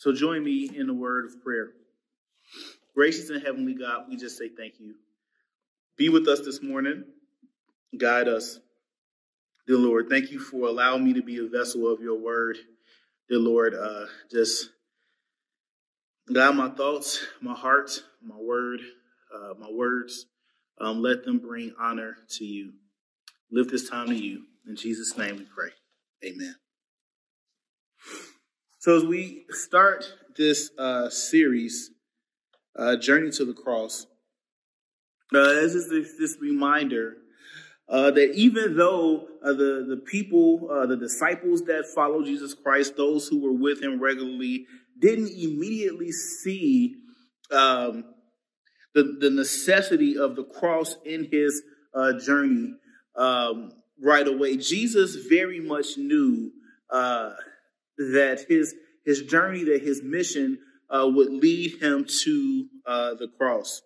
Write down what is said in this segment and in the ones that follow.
So join me in the word of prayer. Gracious and heavenly God, we just say thank you. Be with us this morning. Guide us. Dear Lord, thank you for allowing me to be a vessel of your word. Dear Lord, uh, just guide my thoughts, my heart, my word, uh, my words. Um, let them bring honor to you. Lift this time to you. In Jesus' name we pray. Amen. So as we start this uh, series, uh, Journey to the Cross, uh, this is this, this reminder uh, that even though uh, the, the people, uh, the disciples that followed Jesus Christ, those who were with him regularly, didn't immediately see um, the, the necessity of the cross in his uh, journey um, right away, Jesus very much knew uh, that his his journey, that his mission uh, would lead him to uh, the cross.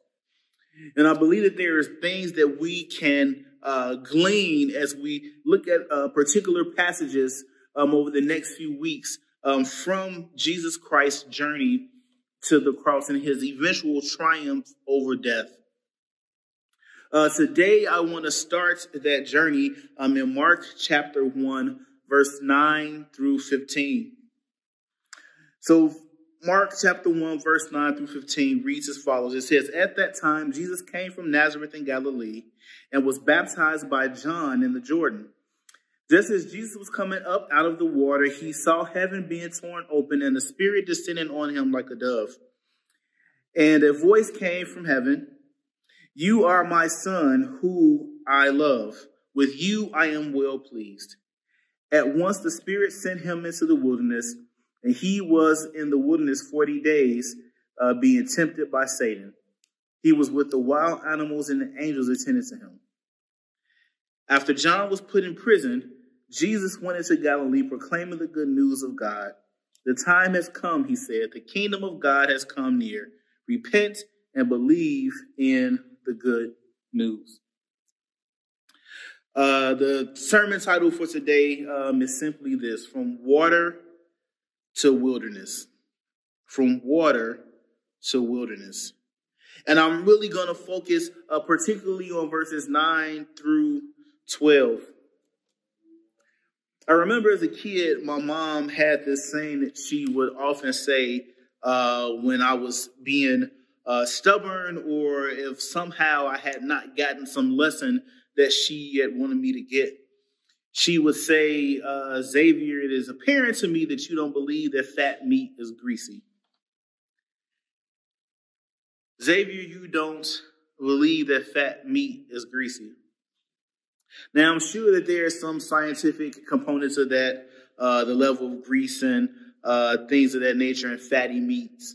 And I believe that there is things that we can uh, glean as we look at uh, particular passages um, over the next few weeks um, from Jesus Christ's journey to the cross and his eventual triumph over death. Uh, today, I want to start that journey um, in Mark chapter 1, verse 9 through 15. So, Mark chapter 1, verse 9 through 15 reads as follows It says, At that time, Jesus came from Nazareth in Galilee and was baptized by John in the Jordan. Just as Jesus was coming up out of the water, he saw heaven being torn open and the Spirit descending on him like a dove. And a voice came from heaven You are my Son, who I love. With you I am well pleased. At once the Spirit sent him into the wilderness and he was in the wilderness 40 days, uh, being tempted by Satan. He was with the wild animals and the angels attended to him. After John was put in prison, Jesus went into Galilee proclaiming the good news of God. The time has come, he said. The kingdom of God has come near. Repent and believe in the good news. Uh, the sermon title for today um, is simply this From Water to wilderness, from water to wilderness. And I'm really going to focus uh, particularly on verses 9 through 12. I remember as a kid, my mom had this saying that she would often say uh, when I was being uh, stubborn or if somehow I had not gotten some lesson that she had wanted me to get she would say, uh, Xavier, it is apparent to me that you don't believe that fat meat is greasy. Xavier, you don't believe that fat meat is greasy. Now, I'm sure that there are some scientific components of that, uh, the level of grease and uh, things of that nature and fatty meats.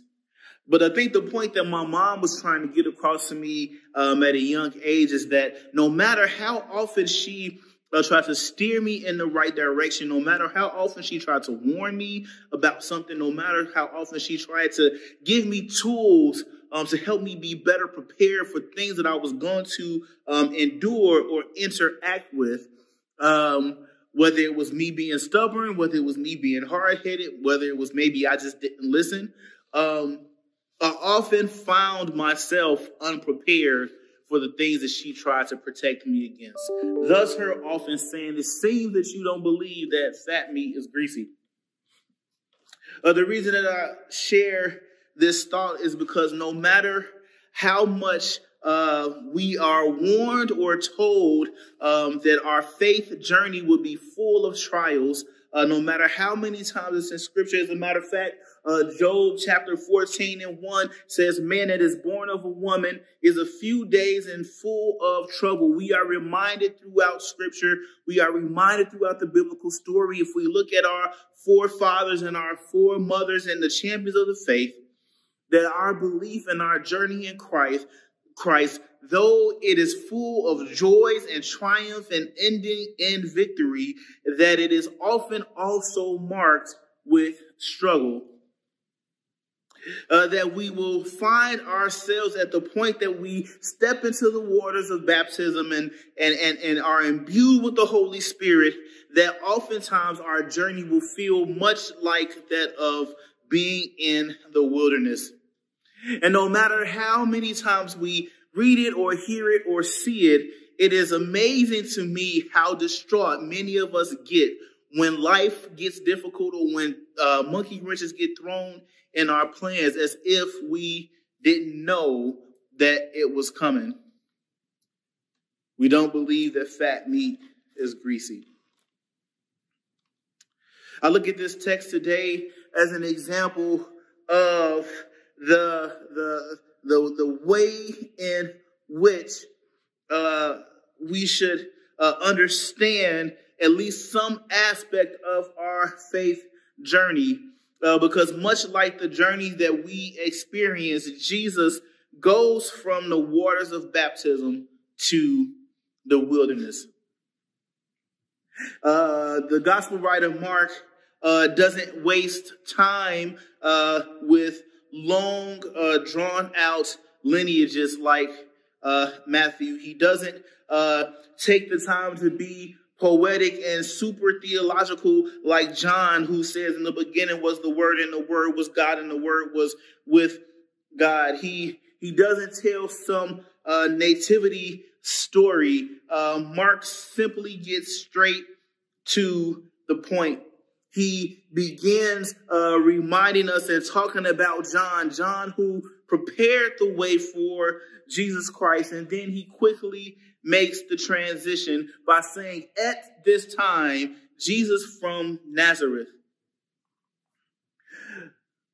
But I think the point that my mom was trying to get across to me um, at a young age is that no matter how often she uh, tried to steer me in the right direction, no matter how often she tried to warn me about something, no matter how often she tried to give me tools um, to help me be better prepared for things that I was going to um, endure or interact with. Um, whether it was me being stubborn, whether it was me being hard headed, whether it was maybe I just didn't listen, um, I often found myself unprepared for the things that she tried to protect me against. Thus, her often saying, It seems that you don't believe that fat meat is greasy. Uh, the reason that I share this thought is because no matter how much uh, we are warned or told um, that our faith journey will be full of trials, uh, no matter how many times it's in scripture. As a matter of fact, uh, Job chapter 14 and 1 says, Man that is born of a woman is a few days and full of trouble. We are reminded throughout scripture, we are reminded throughout the biblical story. If we look at our forefathers and our foremothers and the champions of the faith, that our belief and our journey in Christ, Christ, though it is full of joys and triumph and ending in victory, that it is often also marked with struggle uh, that we will find ourselves at the point that we step into the waters of baptism and, and, and, and are imbued with the Holy Spirit, that oftentimes our journey will feel much like that of being in the wilderness. And no matter how many times we read it or hear it or see it, it is amazing to me how distraught many of us get when life gets difficult or when uh, monkey wrenches get thrown in our plans as if we didn't know that it was coming. We don't believe that fat meat is greasy. I look at this text today as an example of the the the, the way in which uh, we should uh, understand at least some aspect of our faith journey. Uh, because much like the journey that we experience, Jesus goes from the waters of baptism to the wilderness. Uh, the gospel writer Mark uh, doesn't waste time uh, with long, uh, drawn out lineages like uh, Matthew. He doesn't take the time to be poetic and super theological like John, who says in the beginning was the Word, and the Word was God, and the Word was with God. He he doesn't tell some uh, nativity story. Uh, Mark simply gets straight to the point. He begins uh, reminding us and talking about John, John who prepared the way for Jesus Christ, and then he quickly makes the transition by saying, At this time, Jesus from Nazareth.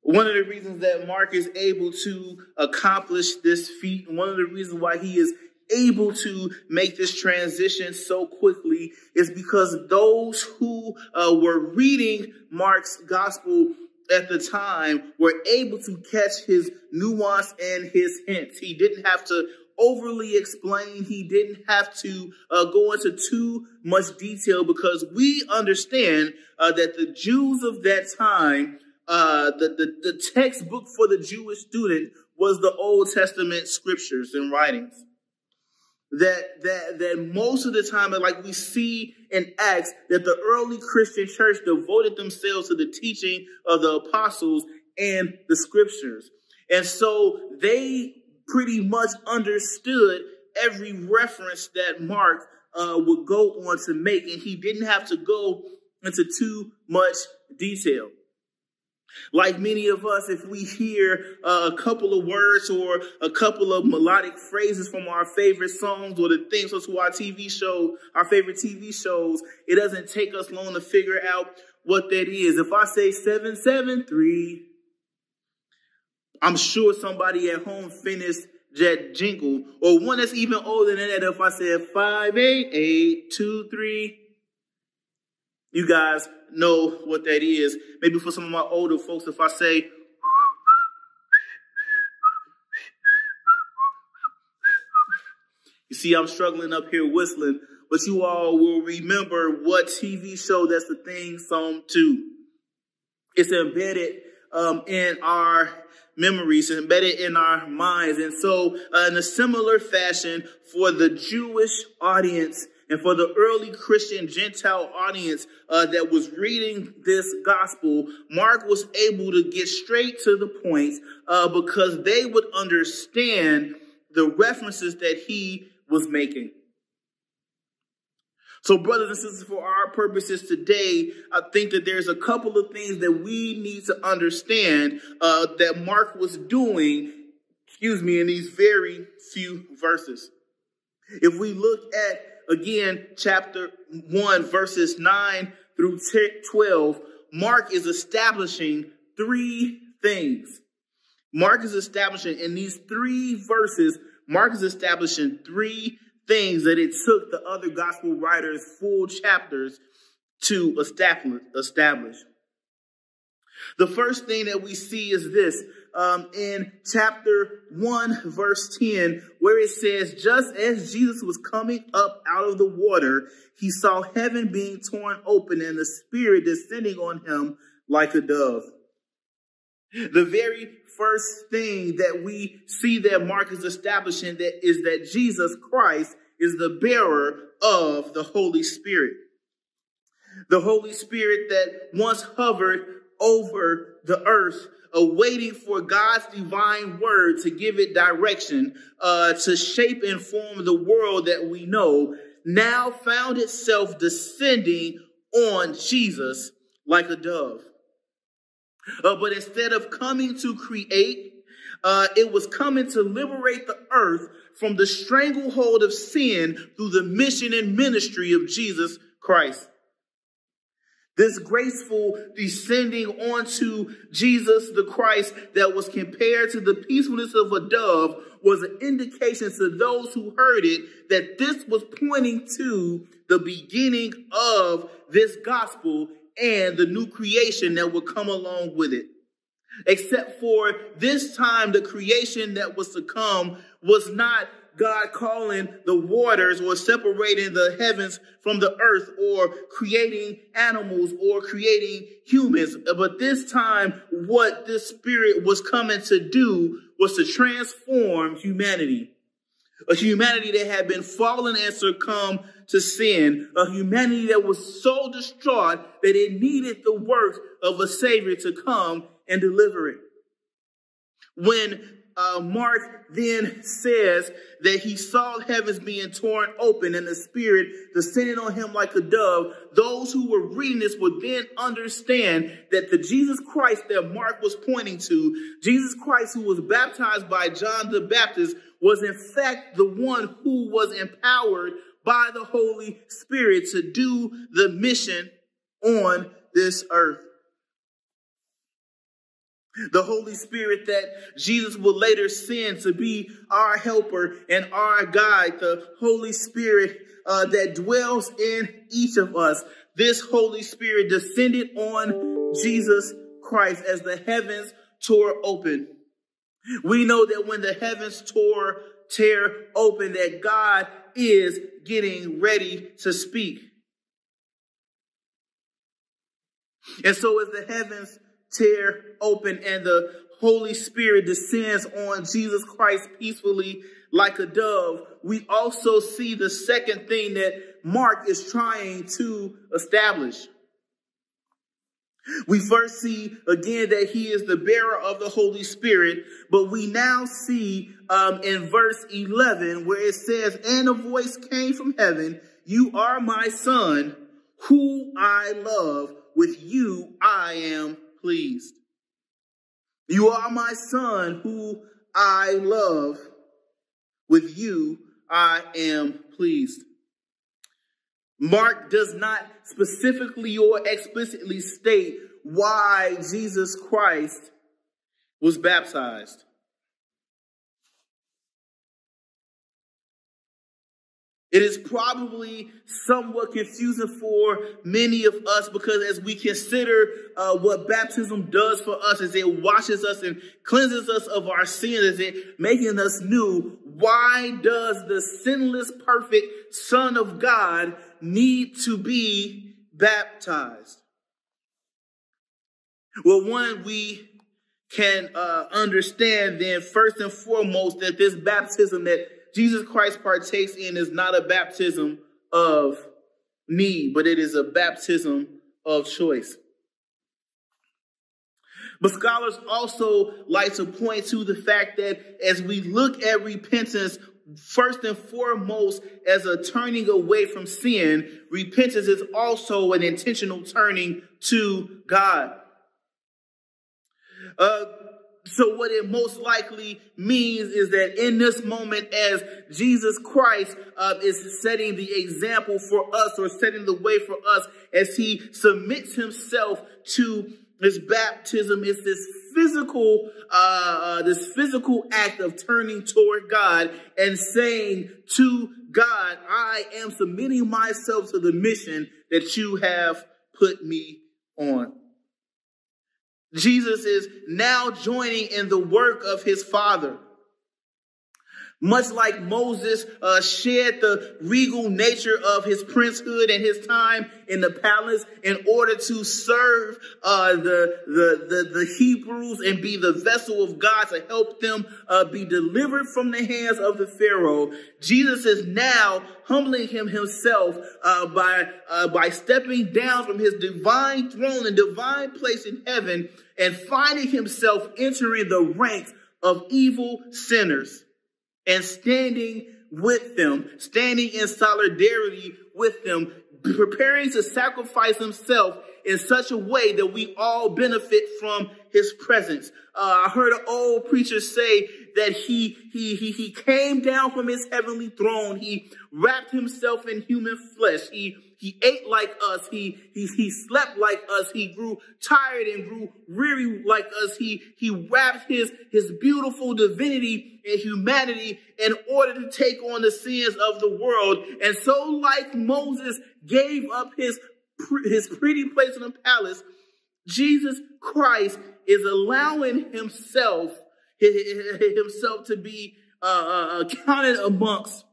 One of the reasons that Mark is able to accomplish this feat, and one of the reasons why he is able to make this transition so quickly is because those who uh, were reading Mark's gospel at the time were able to catch his nuance and his hints. He didn't have to overly explain. He didn't have to uh, go into too much detail because we understand uh, that the Jews of that time, uh, the, the, the textbook for the Jewish student was the Old Testament scriptures and writings. That, that, that most of the time, like we see in Acts, that the early Christian church devoted themselves to the teaching of the apostles and the scriptures. And so they pretty much understood every reference that Mark uh, would go on to make, and he didn't have to go into too much detail. Like many of us, if we hear uh, a couple of words or a couple of melodic phrases from our favorite songs or the things to our TV show, our favorite TV shows, it doesn't take us long to figure out what that is. If I say 773, I'm sure somebody at home finished that jingle, or one that's even older than that. If I said five, eight, eight, two, three, you guys know what that is. Maybe for some of my older folks, if I say, you see, I'm struggling up here whistling, but you all will remember what TV show that's the thing song to. It's embedded um, in our memories embedded in our minds. And so, uh, in a similar fashion, for the Jewish audience and for the early Christian Gentile audience uh, that was reading this gospel, Mark was able to get straight to the point uh, because they would understand the references that he was making. So, brothers and sisters, for our purposes today, I think that there's a couple of things that we need to understand uh, that Mark was doing, excuse me, in these very few verses. If we look at, again, chapter 1, verses 9 through 12, Mark is establishing three things. Mark is establishing in these three verses, Mark is establishing three things that it took the other gospel writers full chapters to establish. The first thing that we see is this um, in chapter 1, verse 10, where it says, Just as Jesus was coming up out of the water, he saw heaven being torn open and the Spirit descending on him like a dove. The very first thing that we see that Mark is establishing that is that Jesus Christ is the bearer of the Holy Spirit. The Holy Spirit that once hovered over the earth awaiting for God's divine word to give it direction, uh, to shape and form the world that we know, now found itself descending on Jesus like a dove. Uh, but instead of coming to create, uh, it was coming to liberate the earth from the stranglehold of sin through the mission and ministry of Jesus Christ. This graceful descending onto Jesus the Christ that was compared to the peacefulness of a dove was an indication to those who heard it that this was pointing to the beginning of this gospel and the new creation that would come along with it. Except for this time, the creation that was to come was not God calling the waters or separating the heavens from the earth or creating animals or creating humans. But this time, what this spirit was coming to do was to transform humanity. A humanity that had been fallen and succumbed to sin, a humanity that was so distraught that it needed the work of a savior to come and deliver it. When uh, Mark then says that he saw heavens being torn open and the Spirit descending on him like a dove. Those who were reading this would then understand that the Jesus Christ that Mark was pointing to, Jesus Christ who was baptized by John the Baptist, was in fact the one who was empowered by the Holy Spirit to do the mission on this earth. The Holy Spirit that Jesus will later send to be our helper and our guide. The Holy Spirit uh, that dwells in each of us. This Holy Spirit descended on Jesus Christ as the heavens tore open. We know that when the heavens tore, tear open, that God is getting ready to speak. And so as the heavens tear open and the Holy Spirit descends on Jesus Christ peacefully like a dove, we also see the second thing that Mark is trying to establish. We first see again that he is the bearer of the Holy Spirit, but we now see um, in verse 11 where it says, And a voice came from heaven, You are my son, who I love. With you I am pleased. You are my son who I love. With you I am pleased. Mark does not specifically or explicitly state why Jesus Christ was baptized. It is probably somewhat confusing for many of us because as we consider uh, what baptism does for us, as it washes us and cleanses us of our sins, as it making us new, why does the sinless, perfect Son of God need to be baptized? Well, one, we can uh, understand then first and foremost that this baptism that Jesus Christ partakes in is not a baptism of need, but it is a baptism of choice. But scholars also like to point to the fact that as we look at repentance, first and foremost, as a turning away from sin, repentance is also an intentional turning to God. Uh, so what it most likely means is that in this moment, as Jesus Christ uh, is setting the example for us or setting the way for us, as he submits himself to his baptism, is this physical, uh, uh, this physical act of turning toward God and saying to God, I am submitting myself to the mission that you have put me on. Jesus is now joining in the work of his Father. Much like Moses uh, shared the regal nature of his princehood and his time in the palace in order to serve uh, the, the, the, the, Hebrews and be the vessel of God to help them uh, be delivered from the hands of the Pharaoh, Jesus is now humbling him himself uh, by, uh, by stepping down from his divine throne and divine place in heaven and finding himself entering the ranks of evil sinners and standing with them, standing in solidarity with them, preparing to sacrifice himself in such a way that we all benefit from his presence. Uh, I heard an old preacher say that he, he, he, he came down from his heavenly throne. He wrapped himself in human flesh. He he ate like us. He, he, he slept like us. He grew tired and grew weary like us. He, he wrapped his, his beautiful divinity and humanity in order to take on the sins of the world. And so like Moses gave up his, his pretty place in the palace, Jesus Christ is allowing himself, himself to be uh, uh, uh counted amongst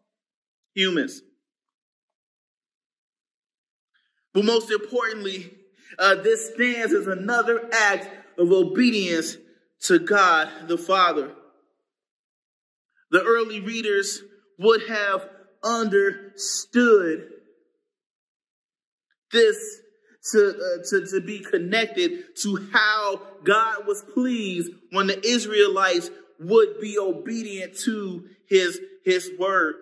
humans. But most importantly, uh, this stands as another act of obedience to God the Father. The early readers would have understood this to, uh, to, to be connected to how God was pleased when the Israelites would be obedient to his, his word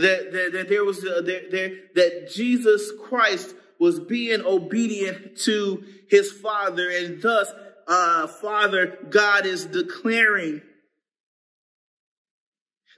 that, that, that there was uh, that, that Jesus Christ was being obedient to his Father, and thus, uh, Father God is declaring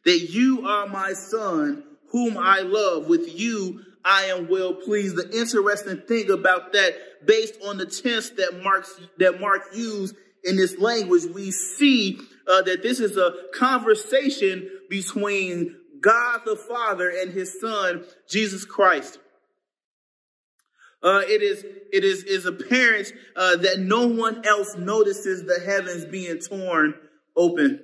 that you are my Son, whom I love. With you, I am well pleased. The interesting thing about that, based on the tense that Mark's, that Mark used in this language, we see uh, that this is a conversation between God the Father and his son, Jesus Christ. Uh, it is it is is apparent uh, that no one else notices the heavens being torn open.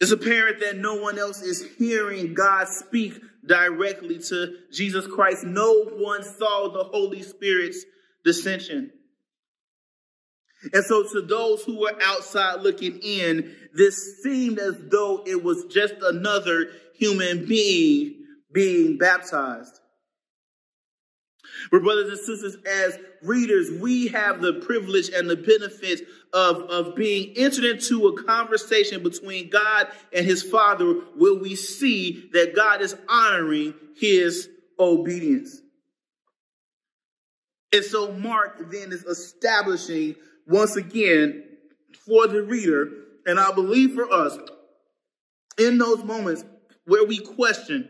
It's apparent that no one else is hearing God speak directly to Jesus Christ. No one saw the Holy Spirit's descension. And so to those who were outside looking in, this seemed as though it was just another human being being baptized. But brothers and sisters, as readers, we have the privilege and the benefit of, of being entered into a conversation between God and his Father where we see that God is honoring his obedience. And so Mark then is establishing once again for the reader, and I believe for us, in those moments where we question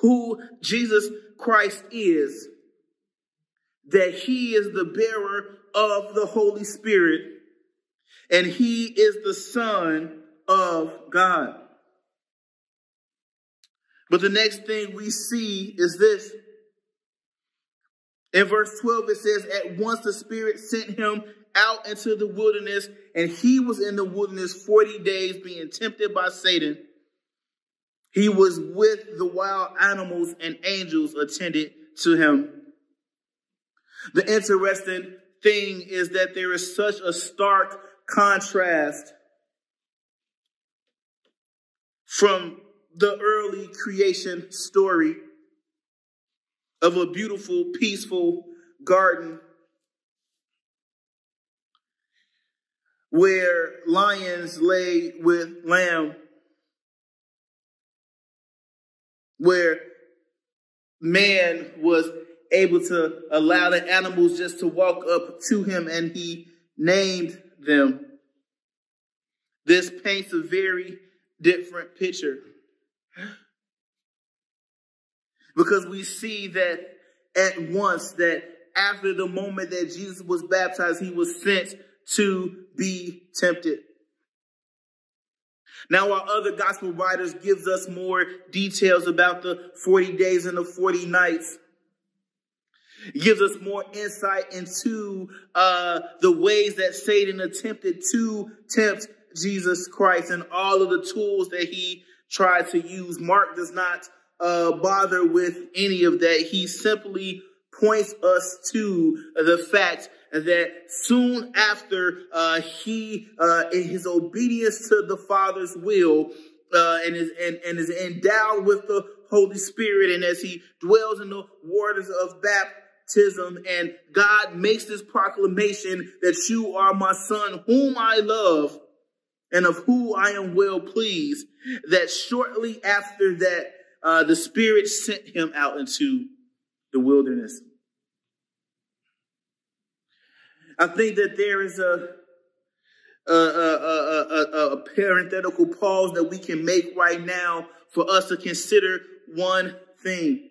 who Jesus Christ is, that he is the bearer of the Holy Spirit and he is the Son of God. But the next thing we see is this in verse 12, it says, At once the Spirit sent him out into the wilderness, and he was in the wilderness 40 days being tempted by Satan. He was with the wild animals, and angels attended to him. The interesting thing is that there is such a stark contrast from the early creation story of a beautiful, peaceful garden where lions lay with lamb, where man was able to allow the animals just to walk up to him and he named them. This paints a very different picture. Because we see that at once that after the moment that Jesus was baptized, he was sent to be tempted. Now, while other gospel writers gives us more details about the 40 days and the 40 nights, gives us more insight into uh, the ways that Satan attempted to tempt Jesus Christ and all of the tools that he tried to use. Mark does not uh, bother with any of that. He simply points us to the fact that soon after uh, he, uh, in his obedience to the Father's will, uh, and is and, and is endowed with the Holy Spirit, and as he dwells in the waters of baptism, and God makes this proclamation that you are my son, whom I love, and of who I am well pleased. That shortly after that, uh, the Spirit sent him out into the wilderness. I think that there is a, a, a, a, a parenthetical pause that we can make right now for us to consider one thing.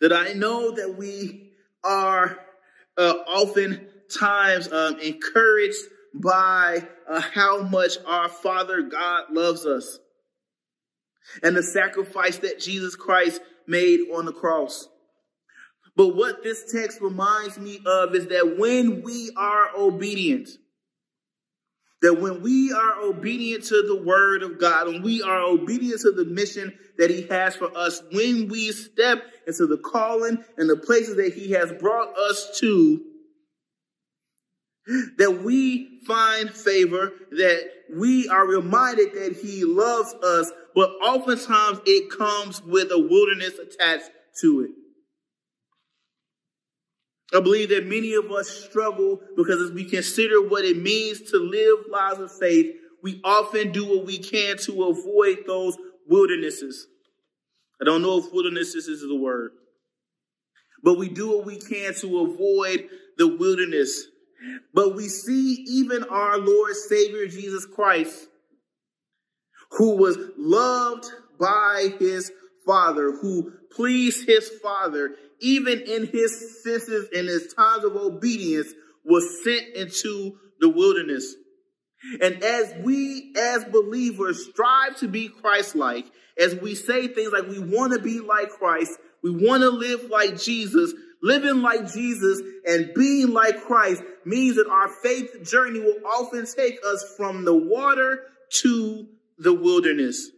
That I know that we are uh, oftentimes um, encouraged by uh, how much our Father God loves us and the sacrifice that Jesus Christ made on the cross. But what this text reminds me of is that when we are obedient, that when we are obedient to the word of God, when we are obedient to the mission that he has for us, when we step into the calling and the places that he has brought us to, that we find favor, that we are reminded that he loves us, but oftentimes it comes with a wilderness attached to it. I believe that many of us struggle because as we consider what it means to live lives of faith, we often do what we can to avoid those wildernesses. I don't know if wildernesses is the word, but we do what we can to avoid the wilderness. But we see even our Lord Savior Jesus Christ, who was loved by his Father, who pleased his Father, even in his senses and his times of obedience, was sent into the wilderness. And as we, as believers, strive to be Christ-like, as we say things like we want to be like Christ, we want to live like Jesus, living like Jesus and being like Christ means that our faith journey will often take us from the water to the wilderness.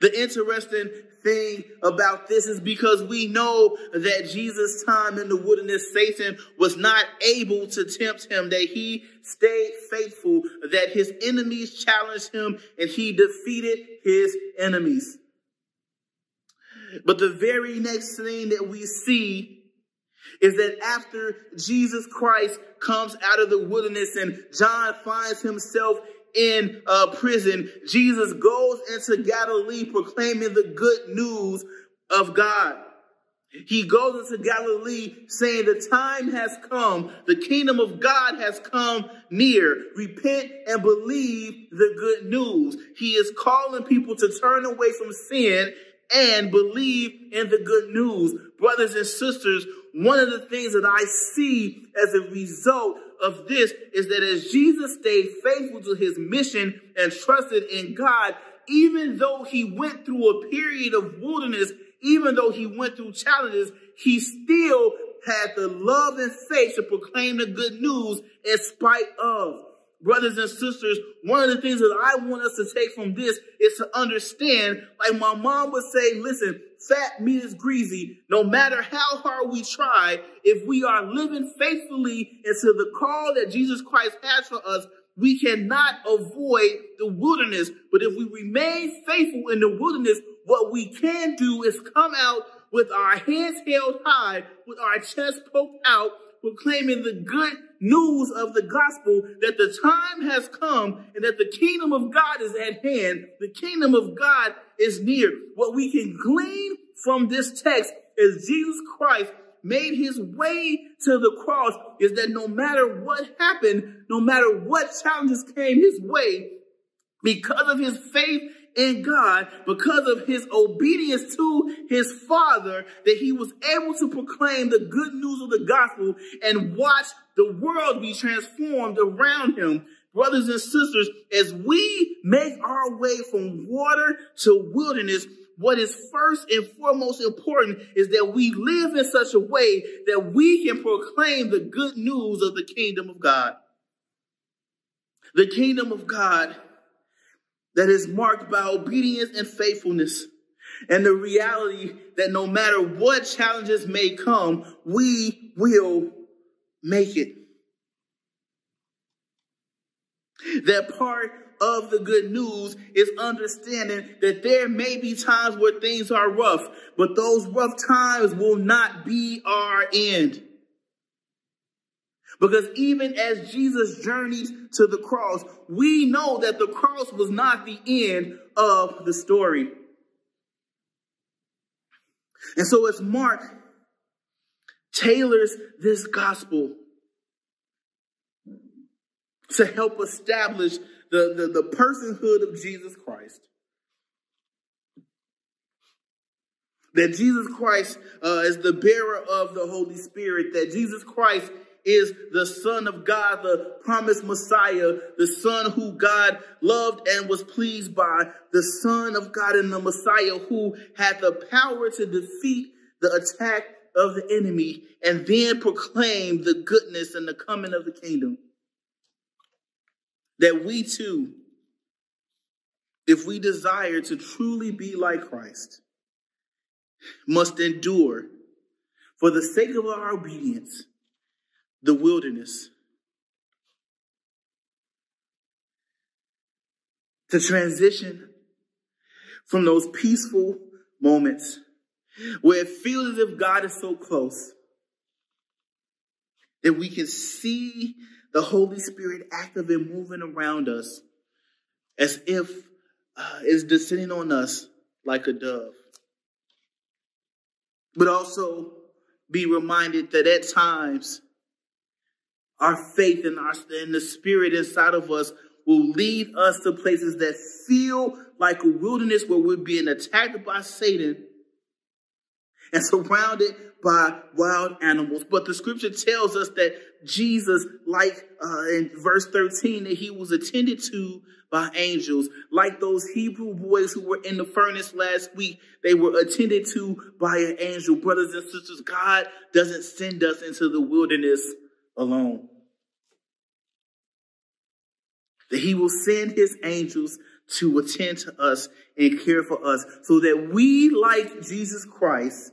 The interesting thing about this is because we know that Jesus' time in the wilderness, Satan was not able to tempt him, that he stayed faithful, that his enemies challenged him, and he defeated his enemies. But the very next thing that we see is that after Jesus Christ comes out of the wilderness and John finds himself in uh, prison, Jesus goes into Galilee proclaiming the good news of God. He goes into Galilee saying the time has come. The kingdom of God has come near. Repent and believe the good news. He is calling people to turn away from sin and believe in the good news. Brothers and sisters, one of the things that I see as a result of this is that as Jesus stayed faithful to his mission and trusted in God, even though he went through a period of wilderness, even though he went through challenges, he still had the love and faith to proclaim the good news in spite of brothers and sisters, one of the things that I want us to take from this is to understand, like my mom would say, listen, fat meat is greasy. No matter how hard we try, if we are living faithfully into the call that Jesus Christ has for us, we cannot avoid the wilderness. But if we remain faithful in the wilderness, what we can do is come out with our hands held high, with our chest poked out, proclaiming the good news of the gospel that the time has come and that the kingdom of God is at hand. The kingdom of God is near. What we can glean from this text is Jesus Christ made his way to the cross is that no matter what happened, no matter what challenges came his way, because of his faith in God because of his obedience to his father that he was able to proclaim the good news of the gospel and watch the world be transformed around him. brothers and sisters, as we make our way from water to wilderness, what is first and foremost important is that we live in such a way that we can proclaim the good news of the kingdom of God. The kingdom of God that is marked by obedience and faithfulness and the reality that no matter what challenges may come, we will make it. That part of the good news is understanding that there may be times where things are rough, but those rough times will not be our end. Because even as Jesus journeyed to the cross, we know that the cross was not the end of the story. And so as Mark tailors this gospel to help establish the, the, the personhood of Jesus Christ. That Jesus Christ uh, is the bearer of the Holy Spirit, that Jesus Christ is the Son of God, the promised Messiah, the Son who God loved and was pleased by, the Son of God and the Messiah who had the power to defeat the attack of the enemy and then proclaim the goodness and the coming of the kingdom. That we too, if we desire to truly be like Christ, must endure for the sake of our obedience the wilderness. To transition from those peaceful moments where it feels as if God is so close that we can see the Holy Spirit active and moving around us as if uh, it's descending on us like a dove. But also be reminded that at times our faith and our and the spirit inside of us will lead us to places that feel like a wilderness where we're being attacked by Satan and surrounded by wild animals. But the scripture tells us that Jesus, like uh, in verse 13, that he was attended to by angels, like those Hebrew boys who were in the furnace last week, they were attended to by an angel. Brothers and sisters, God doesn't send us into the wilderness alone. That he will send his angels to attend to us and care for us so that we, like Jesus Christ,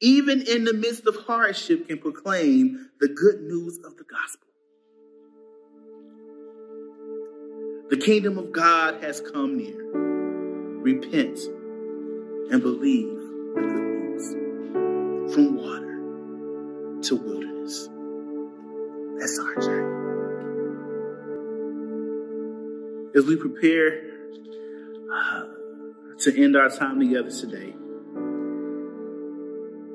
even in the midst of hardship, can proclaim the good news of the gospel. The kingdom of God has come near. Repent and believe the good news. From water to wilderness. That's our journey. As we prepare uh, to end our time together today,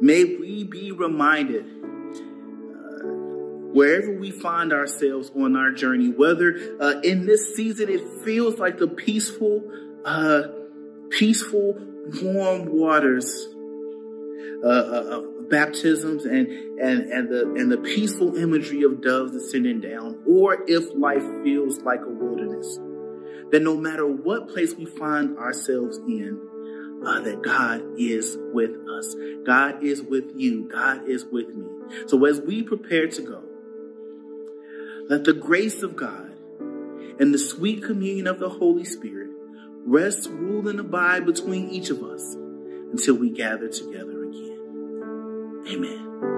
may we be reminded uh, wherever we find ourselves on our journey, whether uh, in this season it feels like the peaceful, uh, peaceful, warm waters uh, uh, of baptisms and and and the and the peaceful imagery of doves descending down, or if life feels like a wilderness that no matter what place we find ourselves in, uh, that God is with us. God is with you. God is with me. So as we prepare to go, let the grace of God and the sweet communion of the Holy Spirit rest, rule, and abide between each of us until we gather together. Amen.